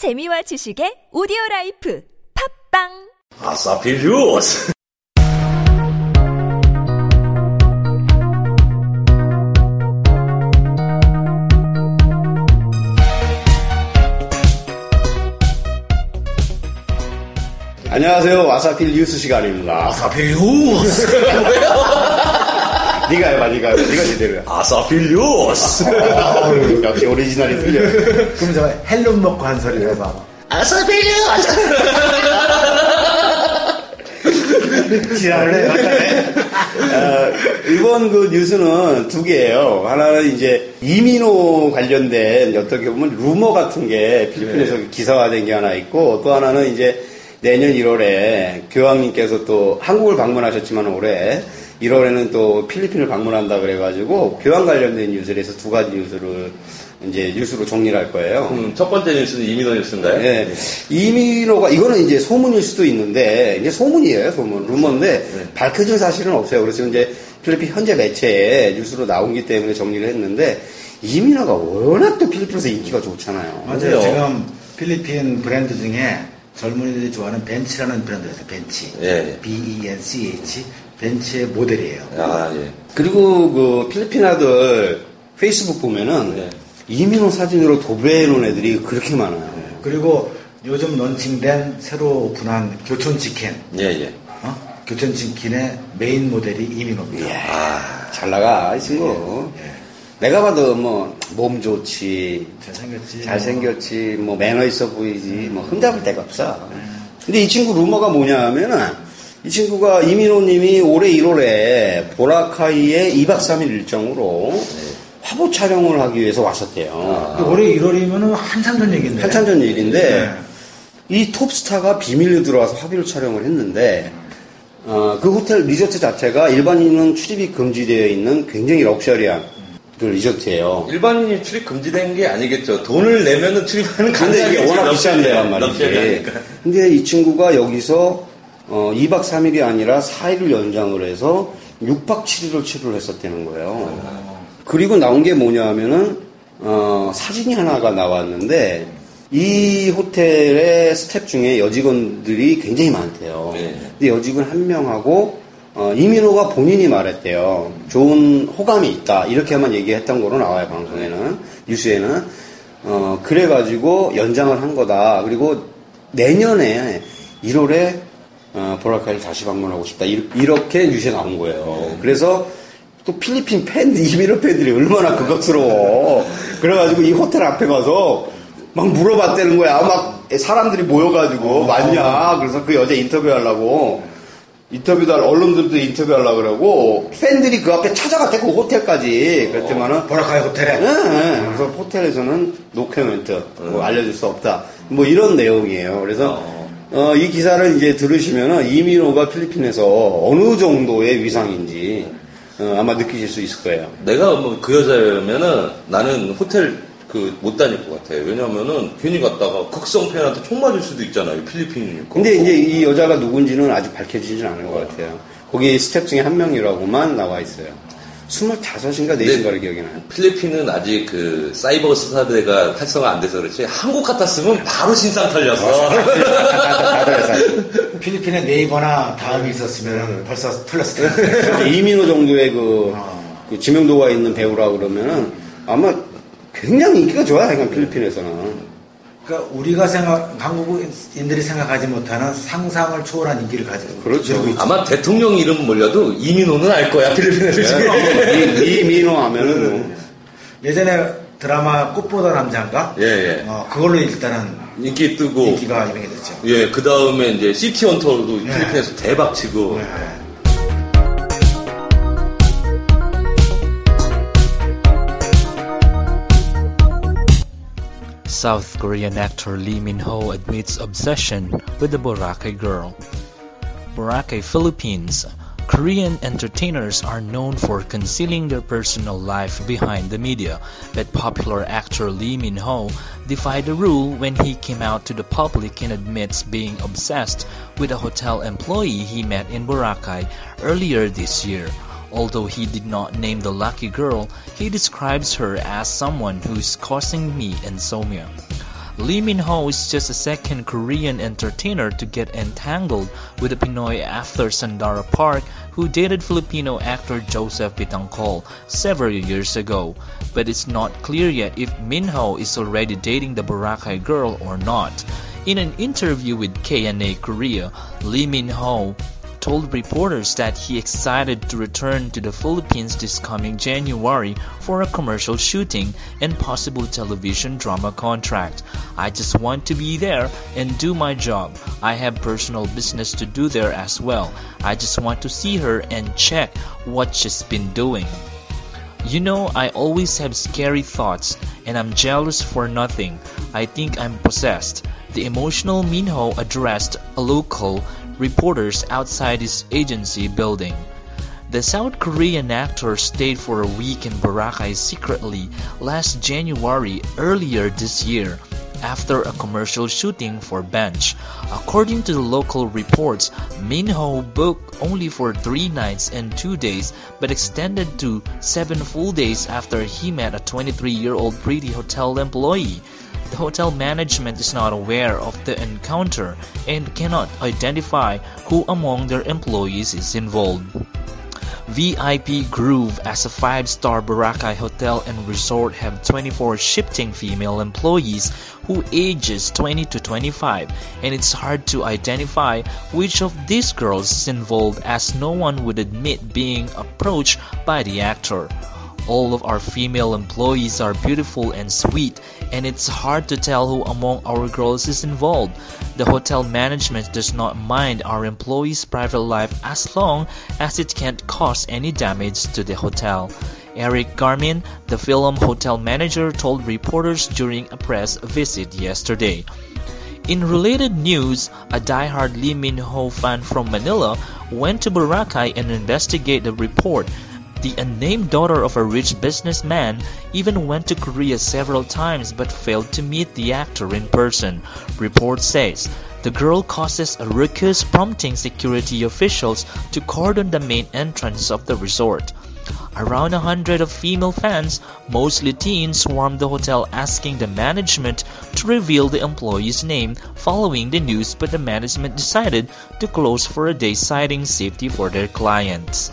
재미와 지식의 오디오 라이프 팟빵 아싸필뉴스 안녕하세요. 아싸필 뉴스 시간입니다. 아싸필뉴스 네가 해봐, 네가 해봐. 네가 제대로 해. 아싸필뉴스 아유, 역시 오리지널이 틀려. 그럼 저 헬름 먹고 한 소리 해봐. 아싸필리오스 지랄을 해. 어, 이번 그 뉴스는 두 개예요. 하나는 이제 이민호 관련된 어떻게 보면 루머 같은 게 필리핀에서 기사화된 게 하나 있고 또 하나는 이제 내년 1월에 교황님께서 또 한국을 방문하셨지만 올해 1월에는 또 필리핀을 방문한다 그래가지고 교황 관련된 뉴스를 해서 두 가지 뉴스를 이제 뉴스로 정리를 할 거예요. 음, 첫 번째 뉴스는 이민호 뉴스인가요? 예. 이민호가 이거는 이제 소문일 수도 있는데 이제 소문이에요, 소문. 루머인데 밝혀진 사실은 없어요. 그래서 이제 필리핀 현재 매체에 뉴스로 나오기 때문에 정리를 했는데 이민호가 워낙 또 필리핀에서 인기가 좋잖아요. 맞아요. 지금 필리핀 브랜드 중에 젊은이들이 좋아하는 벤치라는 브랜드가 있어요. 벤치. 예, 예. B-E-N-C-H. 벤치의 모델이에요. 아, 예. 그리고 그 필리핀 애들 페이스북 보면은 네. 이민호 사진으로 도배해 놓은 애들이 그렇게 많아요. 그리고 요즘 런칭된 새로 오픈한 교촌 치킨. 예, 예. 어? 교촌 치킨의 메인 모델이 이민호입니다. 이야, 잘 나가, 이 친구. 예. 내가 봐도 뭐, 몸 좋지, 잘생겼지. 잘생겼지, 뭐 매너 있어 보이지, 뭐 흠잡을 데가 없어. 근데 이 친구 루머가 뭐냐 하면은 이 친구가 이민호님이 올해 1월에 보라카이의 2박 3일 일정으로 화보 촬영을 하기 위해서 왔었대요. 근데 올해 1월이면은 한참 전 얘기인데. 한참 전 일인데 네. 이 톱스타가 비밀로 들어와서 화보를 촬영을 했는데 어, 그 호텔 리조트 자체가 일반인은 출입이 금지되어 있는 굉장히 럭셔리한 그 리조트예요. 일반인이 출입 금지된 게 아니겠죠. 돈을 내면은 출입하는 근데 이게. 워낙 비싼 럭셔리- 데란 말이지. 근데 이 친구가 여기서 어, 2박 3일이 아니라 4일을 연장을 해서 6박 7일을 치료를 했었다는 거예요. 그리고 나온 게 뭐냐 하면은 어, 사진이 하나가 나왔는데 이 호텔의 스텝 중에 여직원들이 굉장히 많대요. 네. 근데 여직원 한 명하고 어, 이민호가 본인이 말했대요. 좋은 호감이 있다. 이렇게만 얘기했던 거로 나와요, 방송에는. 뉴스에는. 어, 그래가지고 연장을 한 거다. 그리고 내년에 1월에 어, 보라카이를 다시 방문하고 싶다. 이- 이렇게 뉴스에 나온 거예요. 그래서 또 필리핀 팬들, 이민호 팬들이 얼마나 그것스러워. 그래가지고 이 호텔 앞에 가서 막 물어봤다는 거야. 막 사람들이 모여가지고 맞냐. 그래서 그 여자 인터뷰하려고 인터뷰도 할 언론들도 인터뷰하려고 그러고 팬들이 그 앞에 찾아갔대 그 호텔까지. 그랬더만은 보라카이 호텔에. 네, 네. 그래서 호텔에서는 노코멘트 뭐 알려줄 수 없다. 뭐 이런 내용이에요. 그래서 어, 이 기사를 이제 들으시면은 이민호가 필리핀에서 어느 정도의 위상인지 어, 아마 느끼실 수 있을 거예요. 내가 뭐 그 여자면은 나는 호텔 그 못 다닐 것 같아요. 왜냐면은 괜히 갔다가 극성 팬한테 총 맞을 수도 있잖아요. 필리핀이니까. 근데 이제 이 여자가 누군지는 아직 밝혀지진 않은 것 같아요. 거기 스텝 중에 한 명이라고만 나와 있어요. 25인가 4인가를 기억이 나요. 필리핀은 아직 그 사이버 수사대가 활성화 안 돼서 그렇지 한국 같았으면 바로 신상 털렸어. 해서. 필리핀에 네이버나 다음이 있었으면 벌써 털렸을 텐데. 이민호 정도의 그, 그 지명도가 있는 배우라 그러면은 아마 굉장히 인기가 좋아요. 그러니까 필리핀에서는. 그러니까 우리가 생각, 한국인들이 생각하지 못하는 상상을 초월한 인기를 가지고 그렇죠. 아마 대통령 이름 몰려도 이민호는 알 거야 필리핀에서 지금. 이, 이민호 하면은 뭐 예전에 드라마 꽃보다 남자인가? 예, 예. 어, 그걸로 일단은 인기 뜨고. 인기가 유명해졌죠. 예, 그 다음에 이제 시티 헌터도 네. 필리핀에서 대박 치고. 네. South Korean actor Lee Min-ho admits obsession with the Boracay girl. Boracay, Philippines. Korean entertainers are known for concealing their personal life behind the media, but popular actor Lee Min-ho defied the rule when he came out to the public and admits being obsessed with a hotel employee he met in Boracay earlier this year. Although he did not name the lucky girl, he describes her as someone who is causing me insomnia. Lee Min-ho is just a second Korean entertainer to get entangled with a Pinoy actor Sandara Park, who dated Filipino actor Joseph Bitangkol several years ago. But it's not clear yet if Min-ho is already dating the Boracay girl or not. In an interview with KNA Korea, Lee Min-ho told reporters that he excited to return to the Philippines this coming January for a commercial shooting and possible television drama contract. I just want to be there and do my job. I have personal business to do there as well. I just want to see her and check what she's been doing. You know, I always have scary thoughts, and I'm jealous for nothing. I think I'm possessed. The emotional Minho addressed a local reporters outside his agency building. The South Korean actor stayed for a week in Boracay secretly last January earlier this year after a commercial shooting for Bench. According to the local reports, Minho booked only for three nights and two days, but extended to seven full days after he met a 23-year-old pretty hotel employee. The hotel management is not aware of the encounter and cannot identify who among their employees is involved. VIP Groove as a five-star Boracay hotel and resort have 24 shifting female employees who ages 20 to 25 and it's hard to identify which of these girls is involved as no one would admit being approached by the actor. All of our female employees are beautiful and sweet, and it's hard to tell who among our girls is involved. The hotel management does not mind our employees' private life as long as it can't cause any damage to the hotel. Eric Garmin, the film hotel manager, told reporters during a press visit yesterday. In related news, a die-hard Lee Min-ho fan from Manila went to Boracay and investigated the report the unnamed daughter of a rich businessman even went to Korea several times but failed to meet the actor in person. Report says the girl causes a ruckus prompting security officials to cordon the main entrance of the resort. Around a hundred of female fans, mostly teens, swarmed the hotel asking the management to reveal the employee's name following the news but the management decided to close for a day citing safety for their clients.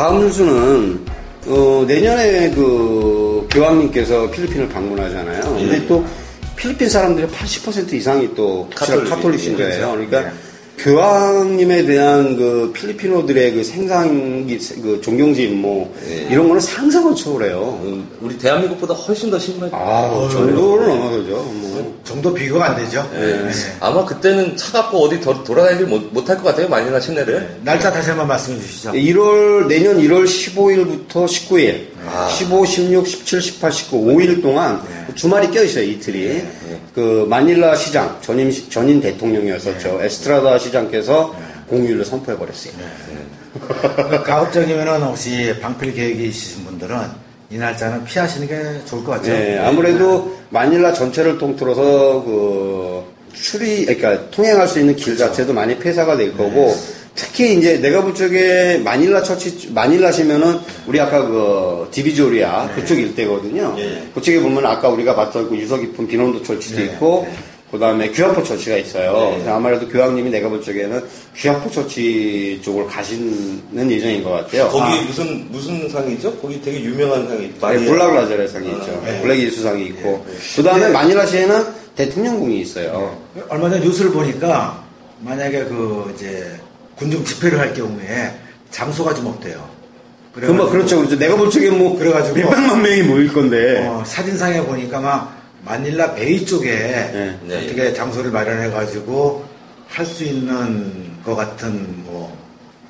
다음 뉴스는 어, 내년에 그 교황님께서 필리핀을 방문하잖아요. 근데 또 필리핀 사람들의 80% 이상이 또 카톨릭. 카톨릭 신자예요. 그러니까 네. 교황님에 대한 그 Filipino들의 그 생상기 그 존경심 뭐 예. 이런 거는 상상을 초월해요. 음, 우리 대한민국보다 훨씬 더 심하죠. 아, 정도를 넘어서죠. 뭐. 정도 비교가 안 되죠. 네. 아마 그때는 차 갖고 어디 더 돌아다니지 못, 못할 것 같아요. 마닐라 시내를. 날짜 다시 한번 말씀해 주시죠. 1월 내년 1월 15일부터 19일, 아. 15, 16, 17, 18, 19, 5일 동안 네. 주말이 껴 있어요 이틀이. 그 마닐라 시장 전임 시- 전임 대통령이었었죠 네. 에스트라다 시장께서 공휴일을 선포해 버렸어요. 그 가급적이면은 혹시 방필 계획이 있으신 분들은 이 날짜는 피하시는 게 좋을 것 같죠. 네, 아무래도 마닐라 전체를 통틀어서 그 출이, 그러니까 통행할 수 있는 길 자체도 많이 폐사가 될 거고, 특히 이제 내가 볼 적에 마닐라 처치, 마닐라시면은 우리 아까 그 디비조리아 그쪽 일대거든요. 그쪽에 보면 아까 우리가 봤던 그 유서 깊은 비논도 church도 있고, 그 다음에 퀴아포 church가 있어요. 그래서 아무래도 교황님이 내가 볼 적에는 퀴아포 church 쪽으로 가시는 예정인 것 같아요. 거기 무슨 무슨 상이죠? 거기 되게 유명한 상이 네. Black Nazarene 상이 있죠. 블랙 예수 상이 있고. 그 다음에 마닐라시에는 대통령궁이 있어요. 얼마 전 뉴스를 보니까 만약에 그 이제 군중 집회를 할 경우에 장소가 좀 없대요. 그 뭐, 그렇죠. 그렇죠. 내가 볼 적에 뭐, 그래가지고- 몇백만 명이 모일 건데. 어, 사진상에 보니까 막 마닐라 Bay 쪽에 네. 어떻게 장소를 마련해가지고 할 수 있는 것 같은 뭐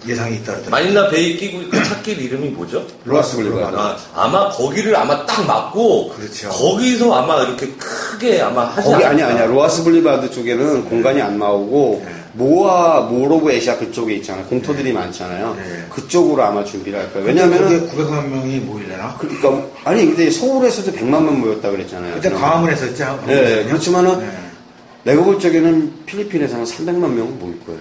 예상이 있다더라고요. 마닐라 Bay 끼고 그 찻길 이름이 뭐죠? Roxas Boulevard. 아, 아마 거기를 아마 딱 막고 그렇죠. 거기서 아마 이렇게 크게 아마 하지 거기 않을까. 아니야, 아니야. Roxas Boulevard 쪽에는 공간이 안 나오고, MOA, Mall of Asia 그쪽에 있잖아요. 공터들이 많잖아요. 네. 그쪽으로 아마 준비를 할 거예요. 왜냐면 거기에 900만 명이 모이려나? 그러니까, 아니, 근데 서울에서도 100만 명 모였다 그랬잖아요. 그때. 광화문에 섰지. 네, 그렇지만은, 네. 내가 볼 적에는 필리핀에서는 300만 명 모일 거예요.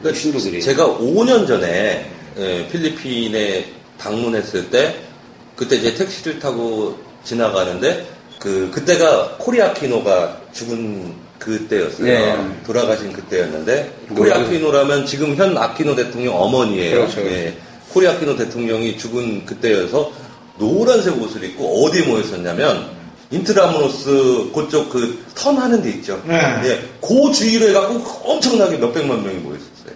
그러니까 신도들이. 제가 5년 전에 예, 필리핀에 방문했을 때 그때 이제 택시를 타고 지나가는데 그 그때가 코리 아키노가 죽은 그때였어요. 네. 돌아가신 그때였는데 뭐, 코리 아키노라면 지금 현 아키노 대통령 어머니예요. 그렇죠. 예. 코리 아키노 대통령이 죽은 그때여서 노란색 옷을 입고 어디에 모였었냐면 인트라무로스 그쪽 그 턴 하는 데 있죠. 네. 예. 그 주위로 해갖고 엄청나게 몇백만 명이 모였었어요.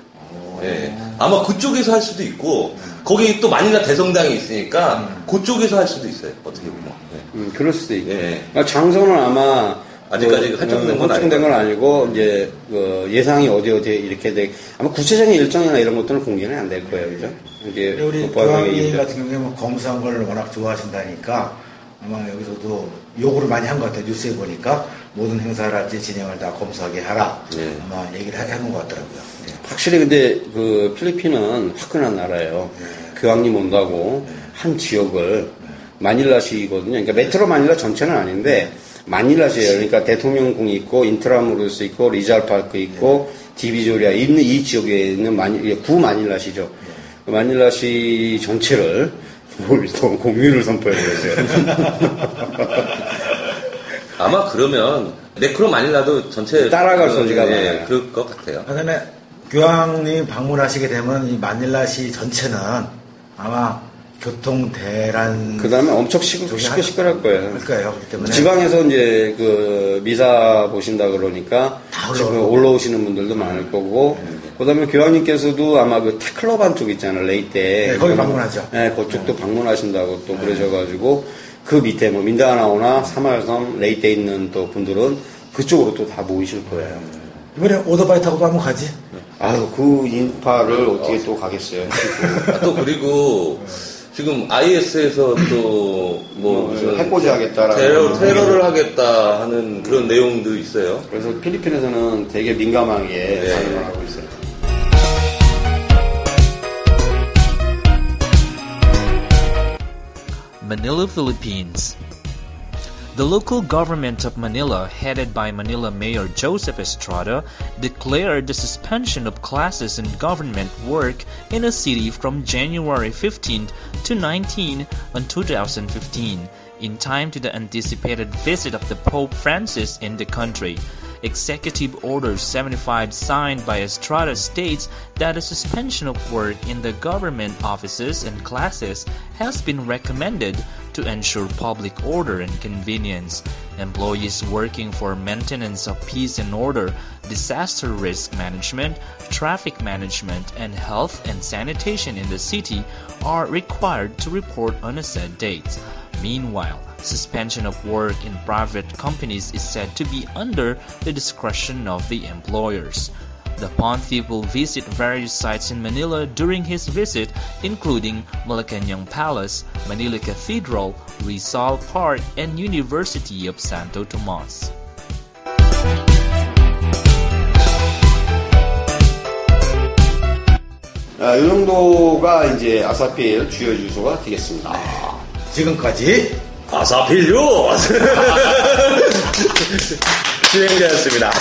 예. 아마 그쪽에서 할 수도 있고 거기 또 마닐라 대성당이 있으니까 그쪽에서 할 수도 있어요. 어떻게 보면. 예. 음, 그럴 수도 있고. 예. 그러니까 장소는 아마 아직까지 그, 확정된 어, 건 확정된 건 아니고 이제 그 예상이 어디 어디 이렇게 돼 아마 구체적인 일정이나 이런 것들은 공개는 안 될 거예요, 그죠? 우리 그 보안상의 교황님 이유죠. 같은 경우에 뭐 검사한 걸 워낙 좋아하신다니까 아마 여기서도 요구를 많이 한 것 같아요. 뉴스에 보니까 모든 행사랄지 진행을 다 검사하게 하라. 네. 아마 얘기를 하는 것 같더라고요. 네. 확실히 근데 그 필리핀은 화끈한 나라예요. 교황님 온다고 한 지역을 마닐라시거든요. 그러니까 메트로 마닐라 전체는 아닌데 마닐라시예요. 그러니까 대통령궁이 있고 인트라무로스 있고 리잘 파크 있고 디비조리아 있는 이 지역에 있는 마니, 구 마닐라시죠. 그 마닐라시 전체를 뭘또 공휴일을 선포해버렸어요. 아마 그러면 네크로 마닐라도 전체 따라갈 그, 소지가 예, 많아요. 그럴 것 같아요. 그다음에 교황님 방문하시게 되면 이 마닐라시 전체는 아마 교통 대란 그 다음에 엄청 시끄, 저기 시끄, 할- 시끄러울 거예요. 그렇기 때문에 지방에서 이제 그 미사 보신다 그러니까 다 지금. 올라오시는 분들도 많을 거고 그다음에 교황님께서도 아마 그 타클로반 쪽 있잖아요 레이테 네, 거기 방문하죠. 네 그쪽도 방문하신다고 또 그러셔가지고 그 밑에 뭐 민다나오나 사마섬 레이테 있는 또 분들은 그쪽으로 또 다 모이실 거예요. 이번에 오토바이 타고도 한번 가지. 아유 그 인파를 어떻게 또 가겠어요. 아, 또 그리고 지금 IS에서 또 뭐 무슨 해코지 하겠다라는 테러, 테러를 하겠다 하는 그런 내용도 있어요. 그래서 필리핀에서는 되게 민감하게 네. 반응을 하고 있어요. Manila, Philippines. The local government of Manila, headed by Manila Mayor Joseph Estrada, declared the suspension of classes and government work in the city from January 15 to 19 on 2015, in time to the anticipated visit of the Pope Francis in the country. Executive Order 75 signed by Estrada states that a suspension of work in the government offices and classes has been recommended to ensure public order and convenience. Employees working for maintenance of peace and order, disaster risk management, traffic management, and health and sanitation in the city are required to report on a set date. Meanwhile, suspension of work in private companies is said to be under the discretion of the employers. The Pontiff will visit various sites in Manila during his visit, including Malacanang Palace, Manila Cathedral, Rizal Park, and University of Santo Tomas. 아, 이 정도가 이제 아사필 주요 주소가 되겠습니다. 지금까지 아사필요! 진행되었습니다.